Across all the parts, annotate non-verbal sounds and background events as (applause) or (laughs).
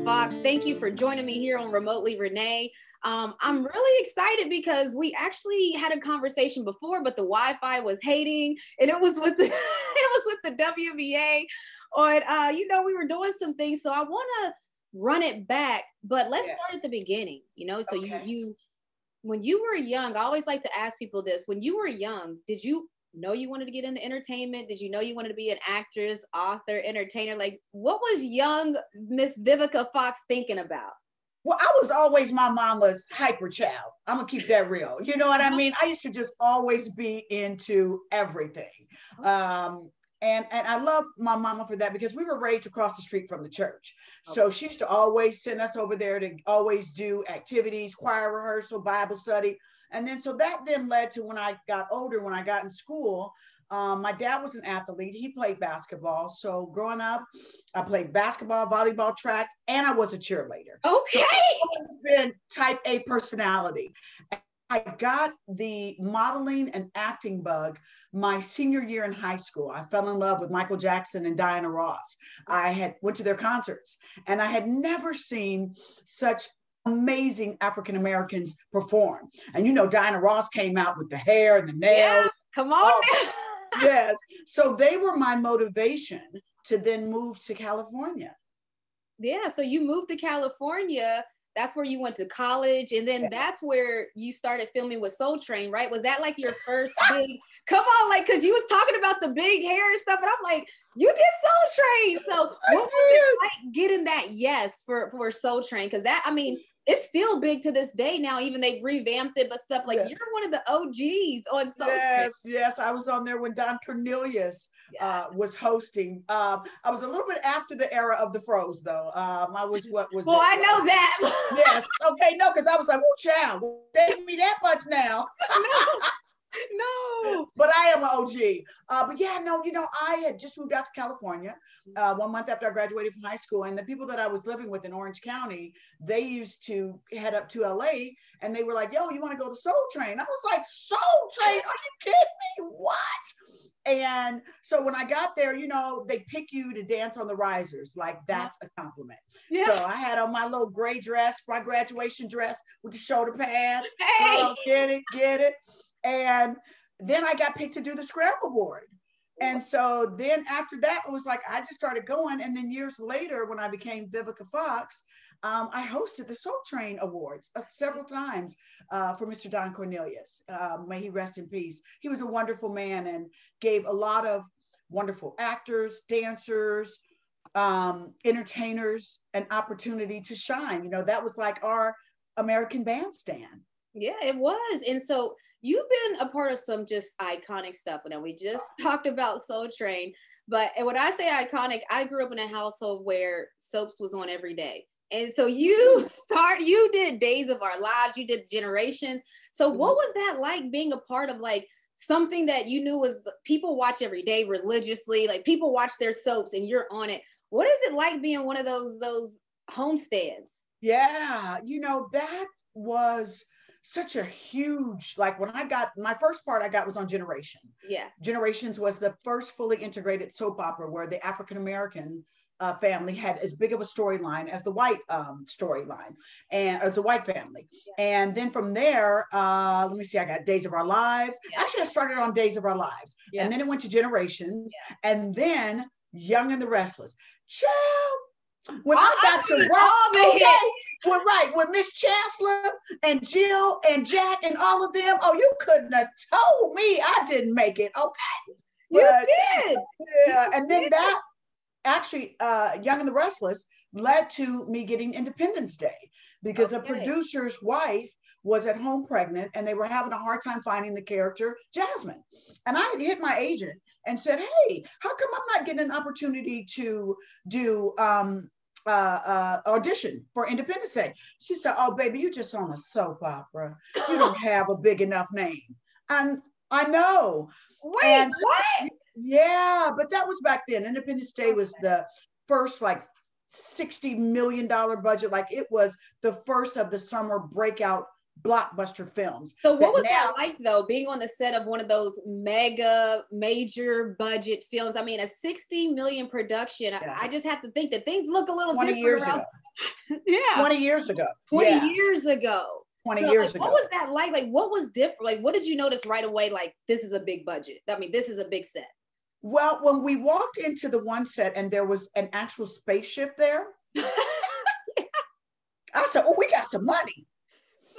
Fox. Thank you for joining me here on Remotely Renee. Um, I'm really excited because we actually had a conversation before, but the Wi-Fi was hating, and it was with the (laughs) it was with the WVA. On uh, you know, we were doing some things, so I want to run it back. But let's yes. start at the beginning. You know, so okay. you you when you were young, I always like to ask people this: when you were young, did you know you wanted to get into entertainment? Did you know you wanted to be an actress, author, entertainer? Like, what was young Miss Vivica Fox thinking about? Well, I was always my mama's hyper child. I'm gonna keep that real. You know what I uh-huh. mean? I used to just always be into everything. Uh-huh. Um, and, and I love my mama for that because we were raised across the street from the church. So she used to always send us over there to always do activities, choir rehearsal, Bible study. And then so that then led to when I got older, when I got in school, um, my dad was an athlete. He played basketball. So growing up, I played basketball, volleyball, track, and I was a cheerleader. Okay. So I've been type A personality. I got the modeling and acting bug my senior year in high school. I fell in love with Michael Jackson and Diana Ross. I had went to their concerts and I had never seen such amazing African Americans perform. And you know, Diana Ross came out with the hair and the nails. Yeah, come on. Oh, (laughs) yes. So they were my motivation to then move to California. Yeah. So you moved to California. That's where you went to college. And then yeah. that's where you started filming with Soul Train, right? Was that like your first (laughs) big, come on, like, cause you was talking about the big hair and stuff. And I'm like, you did Soul Train. So what was it like getting that yes for, for Soul Train? Cause that, I mean, it's still big to this day now. Even they've revamped it, but stuff like you're one of the OGs on Soul Yes, yes. I was on there when Don Cornelius uh, was hosting. Um, I was a little bit after the era of the froze, though. Um, I was what was? (laughs) Well, it? I know that. yes. Okay. No, because I was like, "Oh, child, gave me that much now." (laughs) (laughs) no. But I am an OG. Uh, but yeah, no, you know, I had just moved out to California uh, one month after I graduated from high school. And the people that I was living with in Orange County, they used to head up to LA and they were like, yo, you want to go to Soul Train? I was like, Soul Train? Are you kidding me? What? And so when I got there, you know, they pick you to dance on the risers. Like that's a compliment. Yeah. So I had on my little gray dress, my graduation dress with the shoulder pads. Hey. Girl, get it, get it. And then I got picked to do the scramble board. And so then after that, it was like I just started going. And then years later, when I became Vivica Fox, um, I hosted the Soul Train Awards uh, several times uh, for Mr. Don Cornelius. Uh, may he rest in peace. He was a wonderful man and gave a lot of wonderful actors, dancers, um, entertainers an opportunity to shine. You know, that was like our American bandstand. Yeah, it was. And so you've been a part of some just iconic stuff. Now we just (laughs) talked about Soul Train, but when I say iconic, I grew up in a household where soaps was on every day. And so you (laughs) start, you did Days of Our Lives, you did Generations. So what mm-hmm. was that like being a part of like something that you knew was people watch every day religiously, like people watch their soaps and you're on it. What is it like being one of those those homesteads? Yeah, you know that was such a huge like when I got my first part I got was on Generation. Yeah. Generations was the first fully integrated soap opera where the African American uh, family had as big of a storyline as the white um, storyline and it's a white family. Yeah. And then from there, uh, let me see, I got Days of Our Lives. Yeah. Actually, I started on Days of Our Lives yeah. and then it went to Generations and then Young and the Restless. Child, when I got to work, okay, well, right, with Miss Chancellor and Jill and Jack and all of them, oh, you couldn't have told me I didn't make it. Okay. You but, did. Yeah. And then that actually, uh, Young and the Restless led to me getting Independence Day because okay. the producer's wife was at home pregnant and they were having a hard time finding the character Jasmine. And I had hit my agent and said, Hey, how come I'm not getting an opportunity to do um, uh, uh, audition for Independence Day? She said, Oh, baby, you just on a soap opera. You don't (laughs) have a big enough name. And I know. Wait, and so, what? Yeah, but that was back then. Independence Day was the first like $60 million budget. Like it was the first of the summer breakout blockbuster films. So what was now, that like though, being on the set of one of those mega major budget films? I mean, a 60 million production. Yeah. I, I, just have to think that things look a little 20 different. Years ago. (laughs) yeah. 20 years ago. 20 yeah. years ago. 20 so, years like, ago. What was that like? Like, what was different? Like, what did you notice right away? Like, this is a big budget. I mean, this is a big set. Well, when we walked into the one set and there was an actual spaceship there, yeah. (laughs) I said, "Oh, we got some money."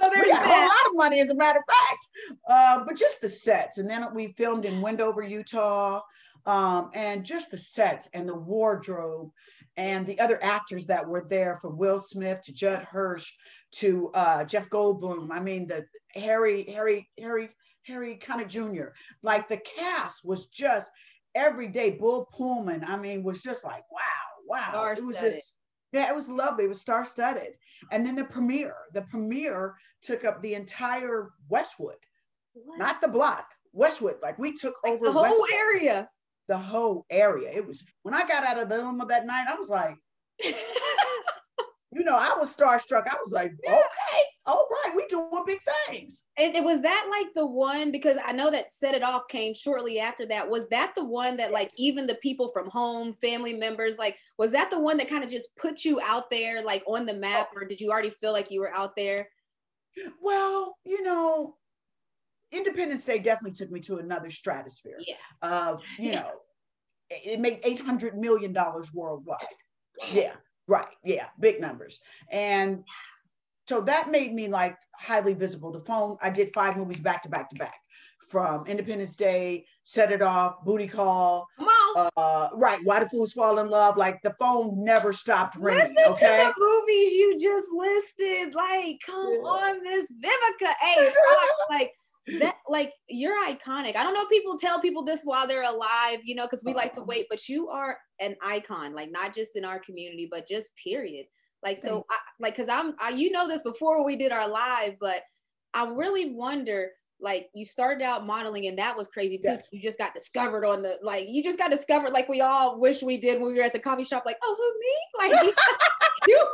So there's we got that. a lot of money, as a matter of fact. Uh, but just the sets, and then we filmed in Wendover, Utah, um, and just the sets and the wardrobe and the other actors that were there, from Will Smith to Judd Hirsch to uh, Jeff Goldblum. I mean, the Harry, Harry, Harry, Harry Connick Jr. Like the cast was just every day. Bill Pullman, I mean, was just like, wow, wow. Star-studded. It was just, yeah, it was lovely. It was star studded. And then the premiere, the premiere took up the entire Westwood, what? not the block, Westwood. Like we took like over the whole Westwood, area. The whole area. It was when I got out of the limo that night, I was like, (laughs) you know, I was starstruck. I was like, yeah. All right, we doing big things. And it was that like the one because I know that set it off came shortly after that. Was that the one that like even the people from home, family members, like was that the one that kind of just put you out there like on the map, oh. or did you already feel like you were out there? Well, you know, Independence Day definitely took me to another stratosphere yeah. of, you know, it made $800 million worldwide. Yeah. Right. Yeah. Big numbers. And so that made me like highly visible. The phone, I did five movies back to back to back from Independence Day, Set It Off, Booty Call. Come on. Uh, right. Why Do Fools Fall in Love? Like the phone never stopped ringing. Listen okay? to the movies you just listed. Like, come yeah. on, Miss Vivica. Hey, (laughs) like that like you're iconic. I don't know if people tell people this while they're alive, you know, because we like to wait, but you are an icon, like not just in our community, but just period. Like so, I, like because I'm, I, you know, this before we did our live, but I really wonder. Like you started out modeling, and that was crazy too. Yes. You just got discovered on the like. You just got discovered, like we all wish we did when we were at the coffee shop. Like, oh, who me? (laughs) Like, you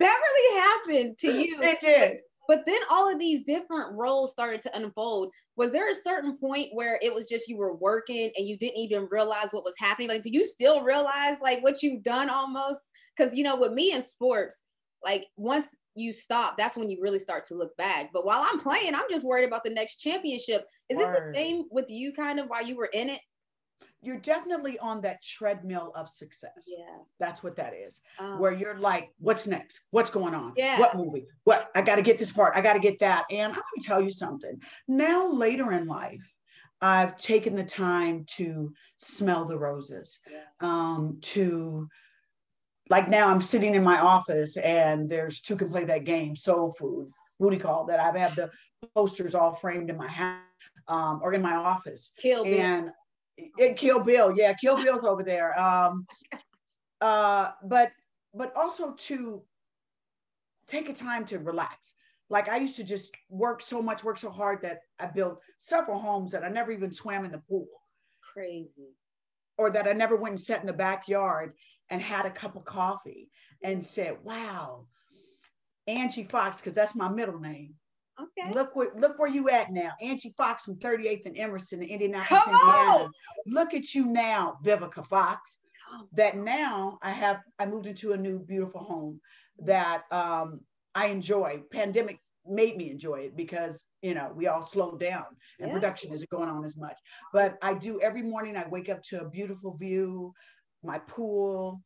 that really happened to you. It did but then all of these different roles started to unfold was there a certain point where it was just you were working and you didn't even realize what was happening like do you still realize like what you've done almost because you know with me in sports like once you stop that's when you really start to look back but while i'm playing i'm just worried about the next championship is Word. it the same with you kind of while you were in it you're definitely on that treadmill of success. Yeah. That's what that is. Um, where you're like, what's next? What's going on? Yeah. What movie? What? I got to get this part. I got to get that. And I'm going to tell you something. Now, later in life, I've taken the time to smell the roses, yeah. um, to like now I'm sitting in my office and there's two can play that game, soul food, booty call that I've had the posters all framed in my house um, or in my office. Kill Bill. and it, Kill Bill, yeah, Kill Bill's over there. Um, (laughs) uh, but but also to take a time to relax. Like I used to just work so much, work so hard that I built several homes that I never even swam in the pool. Crazy. Or that I never went and sat in the backyard and had a cup of coffee and said, "Wow, Angie Fox," because that's my middle name. Okay. Look where look where you at now. Angie Fox from 38th and Emerson in Indianapolis, Come Indiana. On. Look at you now, Vivica Fox. That now I have I moved into a new beautiful home that um, I enjoy. Pandemic made me enjoy it because you know we all slowed down and yeah. production isn't going on as much. But I do every morning. I wake up to a beautiful view, my pool,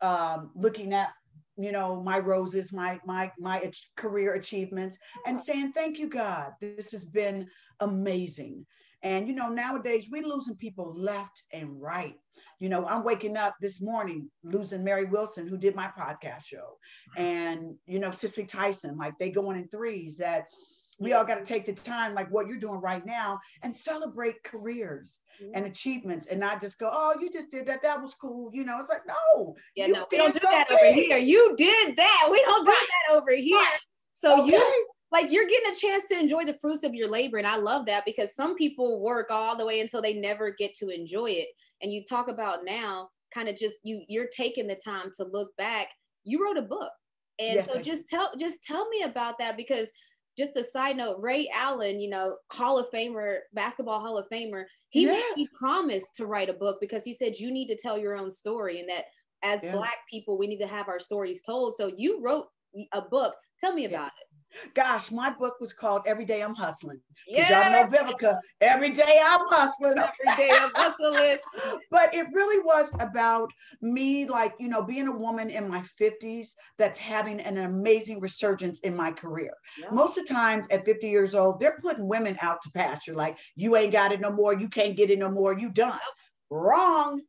um, looking at you know my roses my my my career achievements and saying thank you god. This has been amazing. And you know nowadays we losing people left and right. You know i'm waking up this morning losing mary wilson who did my podcast show. And you know Cicely Tyson like they going in threes that we all got to take the time like what you're doing right now and celebrate careers mm-hmm. and achievements and not just go oh you just did that that was cool you know? It's like no yeah no we don't do that over here. You did that. We don't do right. that over here. Right. so okay. you like you're getting a chance to enjoy the fruits of your labor and i love that because some people work all the way until they never get to enjoy it. And you talk about now kind of just you you're taking the time to look back. You wrote a book. And yes, so just tell just tell me about that because just a side note, Ray Allen, you know, Hall of Famer, basketball Hall of Famer, he yes. he promised to write a book because he said you need to tell your own story and that as yeah. black people we need to have our stories told. So you wrote a book. Tell me about yes. it. Gosh, my book was called Every Day I'm Hustling. Because y'all know Vivica, every day I'm hustling. Every day I'm hustling. (laughs) but it really was about me, like, you know, being a woman in my 50s that's having an amazing resurgence in my career. Yeah. Most of the times at 50 years old, they're putting women out to pasture, like, you ain't got it no more, you can't get it no more, you done. Wrong.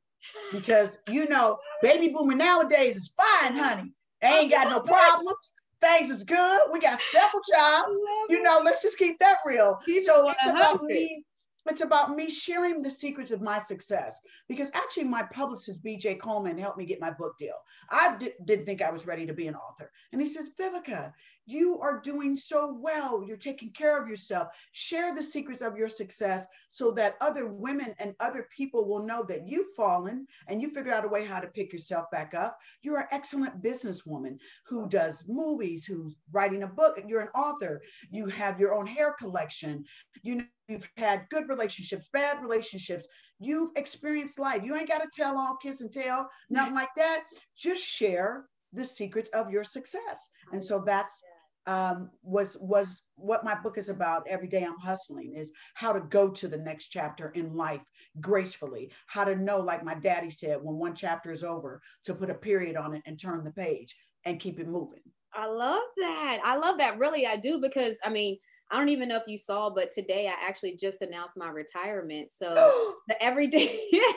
Because you know, baby boomer nowadays is fine, honey. ain't got no problems things is good. We got several jobs. (laughs) You know, let's just keep that real. Keep so it's about me. It's about me sharing the secrets of my success because actually my publicist BJ Coleman helped me get my book deal. I didn't think I was ready to be an author, and he says, "Vivica, you are doing so well. You're taking care of yourself. Share the secrets of your success so that other women and other people will know that you've fallen and you figured out a way how to pick yourself back up. You're an excellent businesswoman who does movies, who's writing a book. You're an author. You have your own hair collection. You know, you've had good relationships, bad relationships. You've experienced life. You ain't got to tell all kiss and tell, nothing like that. Just share the secrets of your success. And so that's um, was was what my book is about every day i'm hustling is how to go to the next chapter in life gracefully how to know like my daddy said when one chapter is over to put a period on it and turn the page and keep it moving i love that i love that really i do because i mean I don't even know if you saw, but today I actually just announced my retirement. So (gasps) the everyday, yeah, (laughs)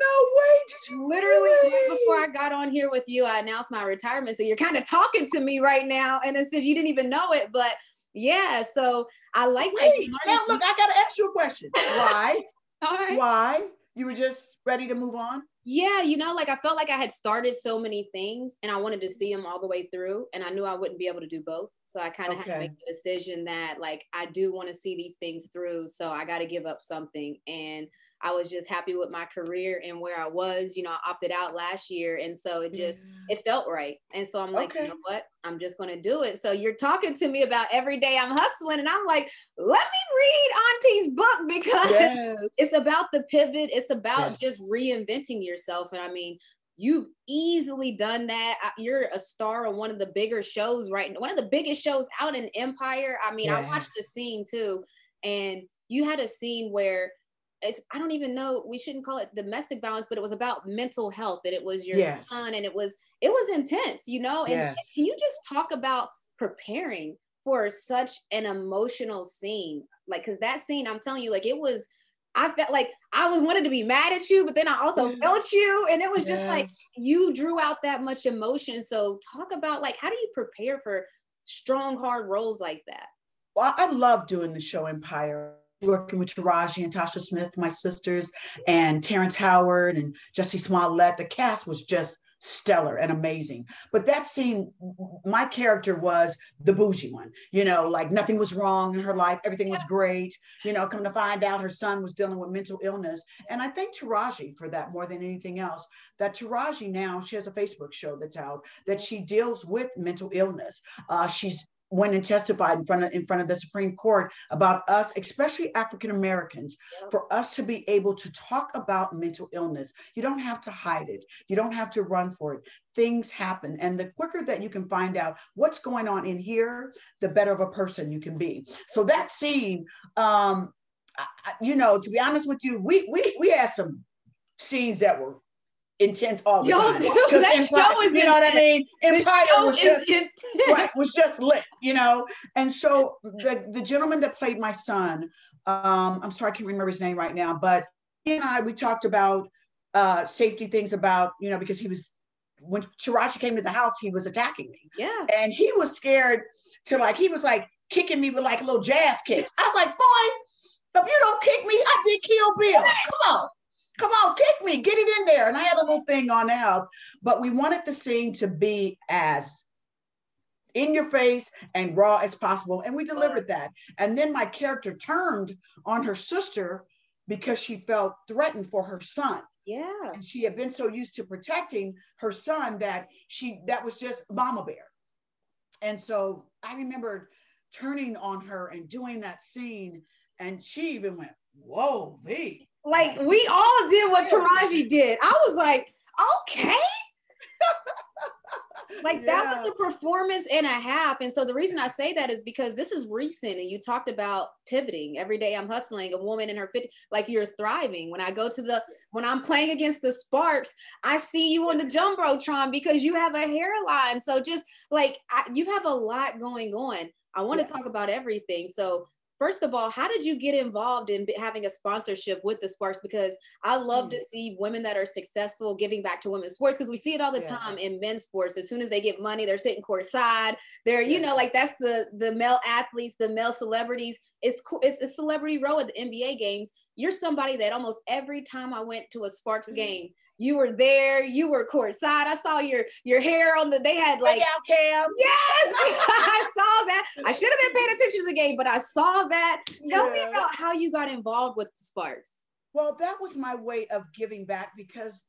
no way did you literally really? before I got on here with you, I announced my retirement. So you're kind of talking to me right now. And I said you didn't even know it, but yeah, so I like Wait, now look, I gotta ask you a question. (laughs) Why? All right. Why? You were just ready to move on? Yeah, you know, like I felt like I had started so many things and I wanted to see them all the way through. And I knew I wouldn't be able to do both. So I kind of okay. had to make the decision that like I do want to see these things through. So I got to give up something. And I was just happy with my career and where I was. You know, I opted out last year. And so it just, yeah. it felt right. And so I'm like, okay. you know what? I'm just going to do it. So you're talking to me about every day I'm hustling. And I'm like, let me read Auntie's book because yes. it's about the pivot. It's about yes. just reinventing yourself. And I mean, you've easily done that. You're a star on one of the bigger shows right now, one of the biggest shows out in Empire. I mean, yes. I watched the scene too. And you had a scene where it's, I don't even know we shouldn't call it domestic violence, but it was about mental health that it was your yes. son and it was it was intense, you know. And yes. can you just talk about preparing for such an emotional scene? Like, cause that scene, I'm telling you, like it was I felt like I was wanted to be mad at you, but then I also yes. felt you. And it was just like you drew out that much emotion. So talk about like how do you prepare for strong, hard roles like that? Well, I love doing the show Empire working with Taraji and Tasha Smith, my sisters, and Terrence Howard and Jesse Smollett. The cast was just stellar and amazing. But that scene, my character was the bougie one. You know, like nothing was wrong in her life, everything was great. You know, come to find out her son was dealing with mental illness. And I thank Taraji for that more than anything else. That Taraji now, she has a Facebook show that's out that she deals with mental illness. Uh, she's went and testified in front of in front of the Supreme Court about us, especially African Americans, yeah. for us to be able to talk about mental illness. You don't have to hide it. You don't have to run for it. Things happen, and the quicker that you can find out what's going on in here, the better of a person you can be. So that scene, um, I, you know, to be honest with you, we we we had some scenes that were intense all the Y'all time. Do. That Empire, show you know what I mean? Empire was just right, was just lit, you know. And so the the gentleman that played my son, um, I'm sorry, I can't remember his name right now, but he and I we talked about uh safety things about, you know, because he was when Taraji came to the house, he was attacking me. Yeah. And he was scared to like, he was like kicking me with like little jazz kicks. I was like, boy, if you don't kick me, I did kill Bill. Come on come on, kick me, get it in there. And I had a little thing on out, but we wanted the scene to be as in your face and raw as possible. And we delivered that. And then my character turned on her sister because she felt threatened for her son. Yeah. And she had been so used to protecting her son that she that was just mama bear. And so I remember turning on her and doing that scene. And she even went, Whoa, V. Like we all did what Taraji did. I was like, okay. (laughs) like yeah. that was a performance and a half. And so the reason I say that is because this is recent and you talked about pivoting. Every day I'm hustling, a woman in her 50, like you're thriving. When I go to the, when I'm playing against the Sparks, I see you on the Jumbotron because you have a hairline. So just like I, you have a lot going on. I want to talk about everything. So first of all, how did you get involved in having a sponsorship with the Sparks? Because I love mm. to see women that are successful giving back to women's sports because we see it all the yes. time in men's sports. As soon as they get money, they're sitting courtside. They're, you know, like that's the the male athletes, the male celebrities. It's it's a celebrity row at the NBA games. You're somebody that almost every time I went to a Sparks mm. game, you were there, you were courtside. I saw your your hair on the they had like out cam. Yes, (laughs) I saw that. I should have been paying attention to the game, but I saw that. Tell yeah. me about how you got involved with the Sparks. Well, that was my way of giving back because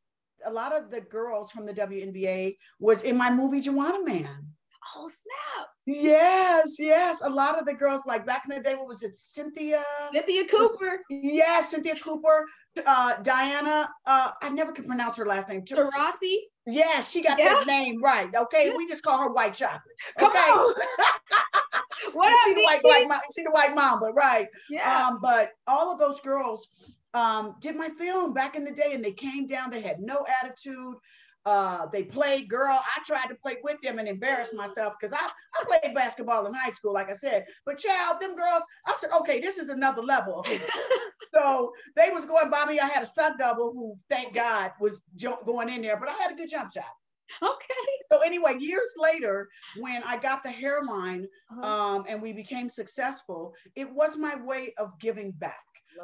a lot of the girls from the WNBA was in my movie Juwanna Man. Oh snap! Yes, yes. A lot of the girls, like back in the day, what was it? Cynthia. Cynthia Cooper. Yeah, Cynthia Cooper. Uh, Diana. Uh, I never could pronounce her last name. Taurasi. Yeah, she got yeah. that name right. Okay, yeah. we just call her White Chocolate. Come okay? on. (laughs) what she the white, white, she the white mamba, right? Yeah. Um, but all of those girls um, did my film back in the day, and they came down. They had no attitude. Uh, they played girl. I tried to play with them and embarrass myself because I, I played basketball in high school, like I said. But child, them girls, I said, okay, this is another level. (laughs) so they was going by me. I had a stunt double who, thank God, was going in there, but I had a good jump shot. Okay. So anyway, years later, when I got the hairline uh-huh. um, and we became successful, it was my way of giving back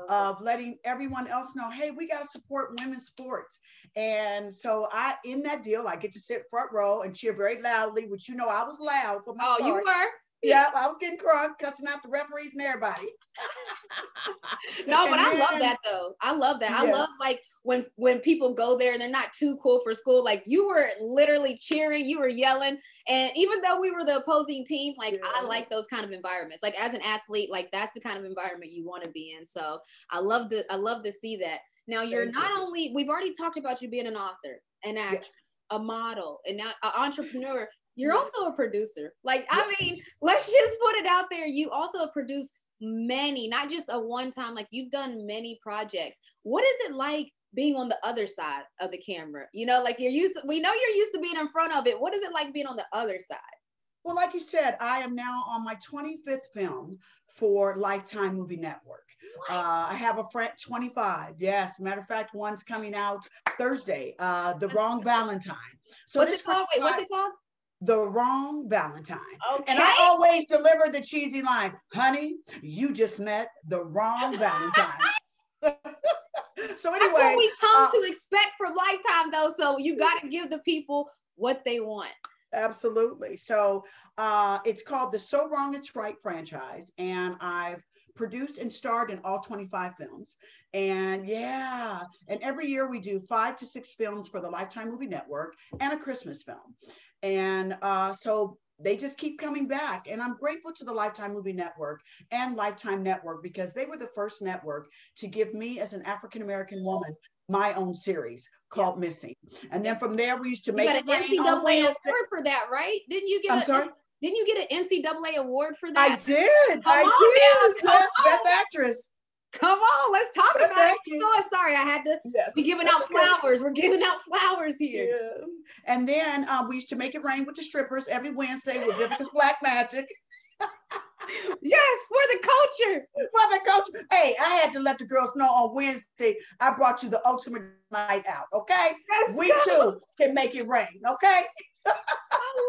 of letting everyone else know, hey, we got to support women's sports. And so I, in that deal, I get to sit front row and cheer very loudly, which you know I was loud for my. Oh, part. you were. Yeah, I was getting crunk, cussing out the referees and everybody. (laughs) no, but I love that though. I love that. Yeah. I love like when when people go there and they're not too cool for school. Like you were literally cheering, you were yelling, and even though we were the opposing team, like yeah. I like those kind of environments. Like as an athlete, like that's the kind of environment you want to be in. So I love to I love to see that. Now you're Thank not you. only we've already talked about you being an author, an actress, yes. a model, and now an entrepreneur. You're also a producer. Like, I mean, let's just put it out there. You also produce many, not just a one time, like you've done many projects. What is it like being on the other side of the camera? You know, like you're used, we know you're used to being in front of it. What is it like being on the other side? Well, like you said, I am now on my 25th film for Lifetime Movie Network. Uh, I have a friend, 25. Yes, matter of fact, one's coming out Thursday. Uh, the Wrong Valentine. So what's it called? Wait, what's it called? the wrong Valentine. Okay. And I always deliver the cheesy line, honey, you just met the wrong (laughs) Valentine. (laughs) (laughs) so anyway, That's what we come uh, to expect from Lifetime, though. So you got to give the people what they want. Absolutely. So uh, it's called the So Wrong It's Right franchise, and I've produced and starred in all 25 films. And yeah, and every year we do five to six films for the Lifetime Movie Network and a Christmas film. And uh, so they just keep coming back. And I'm grateful to the Lifetime Movie Network and Lifetime Network because they were the first network to give me, as an African American woman, my own series called yeah. Missing. And then from there, we used to make you got an NAACP award for that, right? Didn't you get? I'm a, sorry. Didn't you get an NAACP award for that? I did. Come I did. Yes, best actress. Come on, let's talk That's about it. Oh, sorry, I had to yes, be giving out okay. flowers. We're giving out flowers here. Yeah. And then um, we used to make it rain with the strippers every Wednesday with Vivica's Black Magic. (laughs) yes, for the culture. For the culture. Hey, I had to let the girls know on Wednesday I brought you the ultimate night out. Okay, Let's we go. too can make it rain. Okay. I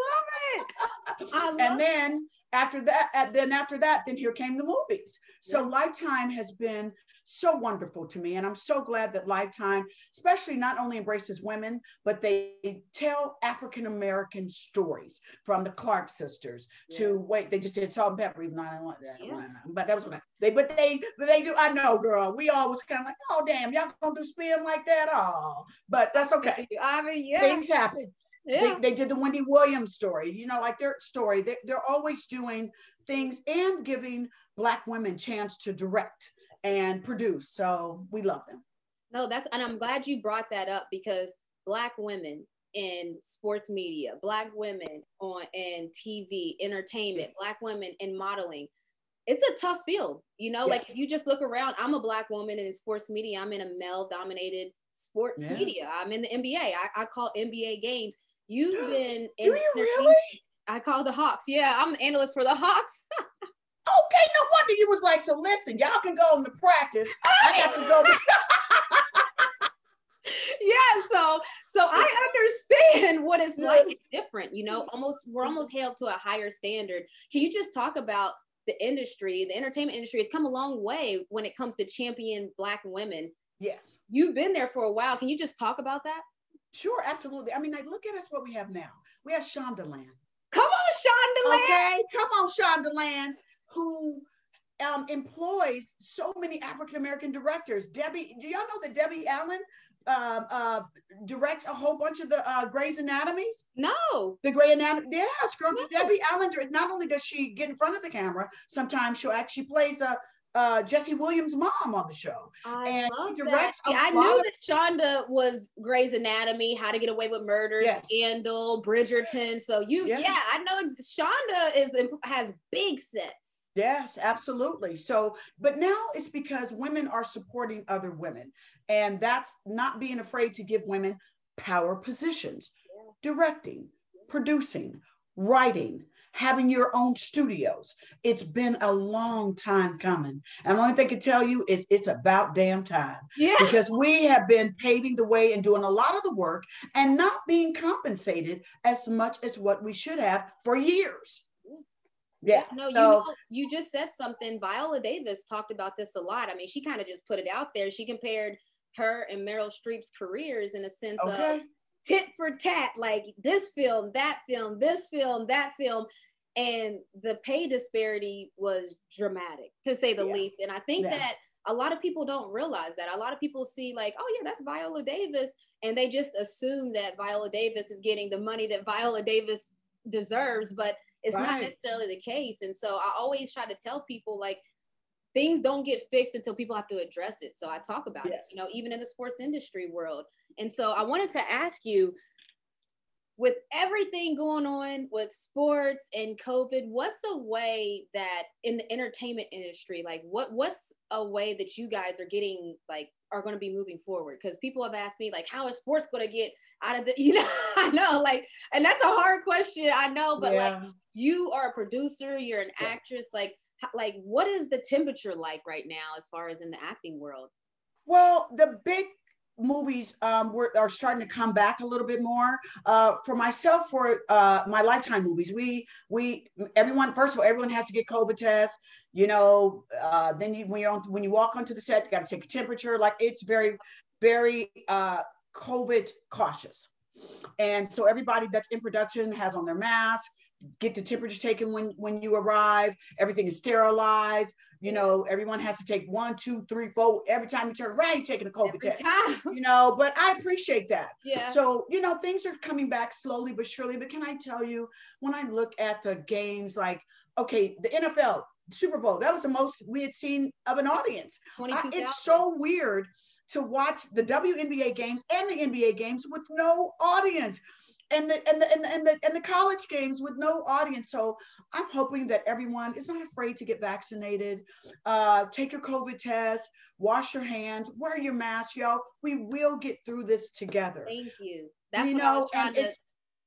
love it. I love and then after that, then after that, then here came the movies. So yes. Lifetime has been so wonderful to me. And I'm so glad that Lifetime, especially not only embraces women, but they tell African American stories from the Clark sisters yeah. to wait, they just did salt and pepper, even though I don't want that. Yeah. But that was okay. They but they but they do, I know, girl. We always kind of like, oh damn, y'all gonna do spin like that? Oh, but that's okay. I mean, yeah. Things happen. Yeah. They, they did the Wendy Williams story, you know, like their story. They, they're always doing things and giving black women chance to direct and produce. So we love them. No, that's and I'm glad you brought that up because black women in sports media, black women on in TV, entertainment, black women in modeling. It's a tough field, you know. Yes. Like if you just look around, I'm a black woman in sports media. I'm in a male-dominated sports yeah. media. I'm in the NBA. I, I call NBA games. You've (gasps) been. Do you really? I call the Hawks. Yeah, I'm the analyst for the Hawks. (laughs) okay, no wonder you was like, so listen, y'all can go into practice. I got to go. (laughs) yeah, so so I (laughs) understand what it's like. It's different, you know. Almost we're mm-hmm. almost held to a higher standard. Can you just talk about the industry? The entertainment industry has come a long way when it comes to champion black women. Yes, you've been there for a while. Can you just talk about that? Sure, absolutely. I mean, like, look at us. What we have now. We have Shondaland Come on, Shondaland. Okay, come on, Shondaland, who um, employs so many African American directors. Debbie, do y'all know that Debbie Allen uh, uh, directs a whole bunch of the uh, Grey's Anatomies? No. The Grey Anatomy, yes, girl. No. Debbie Allen, not only does she get in front of the camera, sometimes she'll actually plays a uh, Jesse Williams' mom on the show. I and love directs that. I knew of- that Shonda was Grey's Anatomy, How to Get Away with Murder, yes. Scandal, Bridgerton. So you, yeah, yeah I know Shonda is has big sets. Yes, absolutely. So, but now it's because women are supporting other women, and that's not being afraid to give women power positions, yeah. directing, producing, writing having your own studios. It's been a long time coming. And the only thing I can tell you is it's about damn time. Yeah. Because we have been paving the way and doing a lot of the work and not being compensated as much as what we should have for years. Yeah. No, so, you know, you just said something. Viola Davis talked about this a lot. I mean, she kind of just put it out there. She compared her and Meryl Streep's careers in a sense okay. of tit for tat, like this film, that film, this film, that film and the pay disparity was dramatic to say the yeah. least and i think yeah. that a lot of people don't realize that a lot of people see like oh yeah that's viola davis and they just assume that viola davis is getting the money that viola davis deserves but it's right. not necessarily the case and so i always try to tell people like things don't get fixed until people have to address it so i talk about yes. it you know even in the sports industry world and so i wanted to ask you with everything going on with sports and COVID, what's a way that in the entertainment industry, like what what's a way that you guys are getting like are going to be moving forward? Because people have asked me like, how is sports going to get out of the (laughs) you know I know like, and that's a hard question I know, but yeah. like you are a producer, you're an yeah. actress, like like what is the temperature like right now as far as in the acting world? Well, the big movies um, were, are starting to come back a little bit more. Uh, for myself, for uh, my lifetime movies, we we everyone first of all, everyone has to get COVID test. You know, uh, then you when you're on, when you walk onto the set, you got to take a temperature. Like it's very very uh, COVID cautious. And so everybody that's in production has on their mask get the temperature taken when when you arrive everything is sterilized you know everyone has to take one two three four every time you turn around you're taking a covid every test time. you know but i appreciate that. Yeah. So you know things are coming back slowly but surely but can i tell you when i look at the games like okay the nfl super bowl that was the most we had seen of an audience. I, it's so weird to watch the WNBA games and the NBA games with no audience and the and the and the, and the and the college games with no audience. So I'm hoping that everyone is not afraid to get vaccinated. Uh, take your COVID test, wash your hands, wear your mask, y'all. We will get through this together. Thank you. That's you know, and to- it's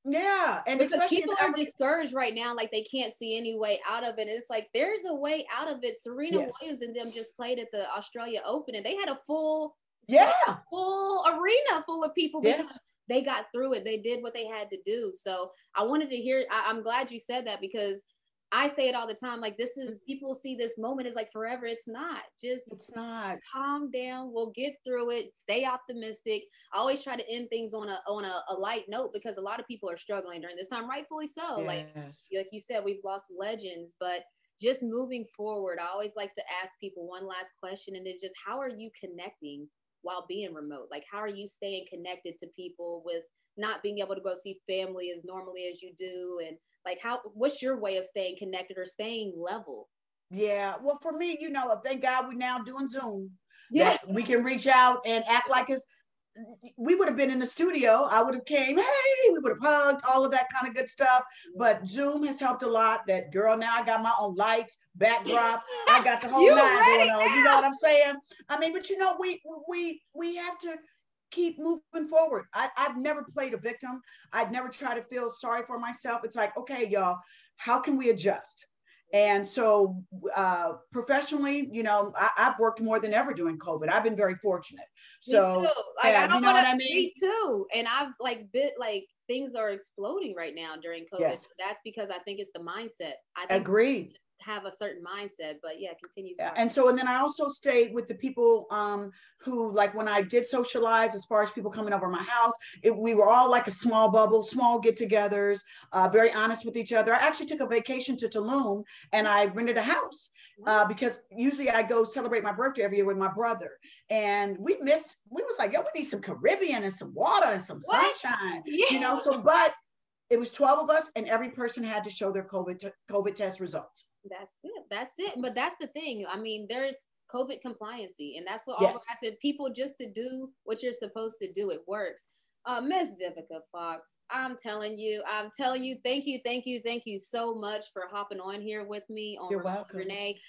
yeah, and because people are discouraged right now, like they can't see any way out of it. And It's like there's a way out of it. Serena yes. Williams and them just played at the Australia Open, and they had a full yeah full arena full of people because yes they got through it. They did what they had to do. So I wanted to hear, I, am glad you said that because I say it all the time. Like this is people see this moment as like forever. It's not. Just it's not. Calm down. We'll get through it. Stay optimistic. I always try to end things on a on a, a light note because a lot of people are struggling during this time, rightfully so. Yes. Like like you said, we've lost legends, but just moving forward, I always like to ask people one last question, and it's just how are you connecting while being remote? Like, how are you staying connected to people with not being able to go see family as normally as you do? And Like, how? What's your way of staying connected or staying level? Yeah. Well, for me, you know, thank God we're now doing Zoom. Yeah. We can reach out and act like it's we would have been in the studio. I would have came, hey, we would have hugged, all of that kind of good stuff. But Zoom has helped a lot. That girl, now I got my own lights, backdrop. I got the (laughs) whole nine ready going on. You know what I'm saying? I mean, but you know, we we we have to keep moving forward. I, I've never played a victim. I'd never try to feel sorry for myself. It's like, okay, y'all, how can we adjust? And so, uh, professionally, you know, I, have worked more than ever during COVID. I've been very fortunate. So, like, yeah, I don't you know what I mean? Me too. And I've like bit like things are exploding right now during COVID. Yes. That's because I think it's the mindset. I think Agreed. Have a certain mindset, but yeah, continue. Yeah. And so, and then I also stayed with the people um, who, like, when I did socialize, as far as people coming over my house, it, we were all like a small bubble, small get-togethers, uh, very honest with each other. I actually took a vacation to Tulum and I rented a house uh, because usually I go celebrate my birthday every year with my brother, and we missed. We was like, yo, we need some Caribbean and some water and some What? sunshine, Yeah. you know. So, but it was 12 of us, and every person had to show their COVID t- COVID test results. That's it. That's it. But that's the thing. I mean, there's COVID compliancy, and that's what Yes. all I said. People just to do what you're supposed to do. It works. Uh, Miss Vivica Fox, I'm telling you, I'm telling you, thank you, thank you, thank you so much for hopping on here with me on You're welcome. Renee.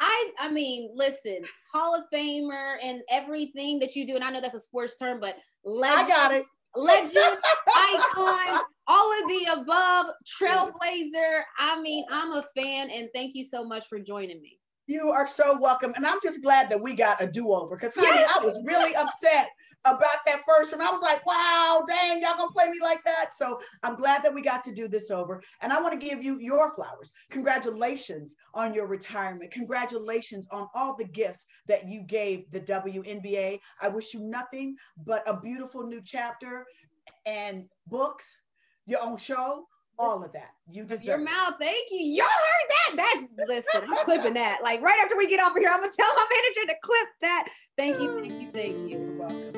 I I mean, listen, Hall of Famer and everything that you do, and I know that's a sports term, but legend, I got it. legend, icon, all of the above, trailblazer. I mean, I'm a fan, and thank you so much for joining me. You are so welcome. And I'm just glad that we got a do-over because honey, Yes. I was really upset about that first one. I was like, wow, dang, y'all gonna play me like that. So I'm glad that we got to do this over. And I want to give you your flowers. Congratulations on your retirement. Congratulations on all the gifts that you gave the WNBA. I wish you nothing but a beautiful new chapter and books, your own show, all of that. You deserve Your mouth, thank you. Y'all heard that? That's listen. I'm clipping that. Like right after we get off of here, I'm gonna tell my manager to clip that. Thank you, thank you, thank you. You're welcome.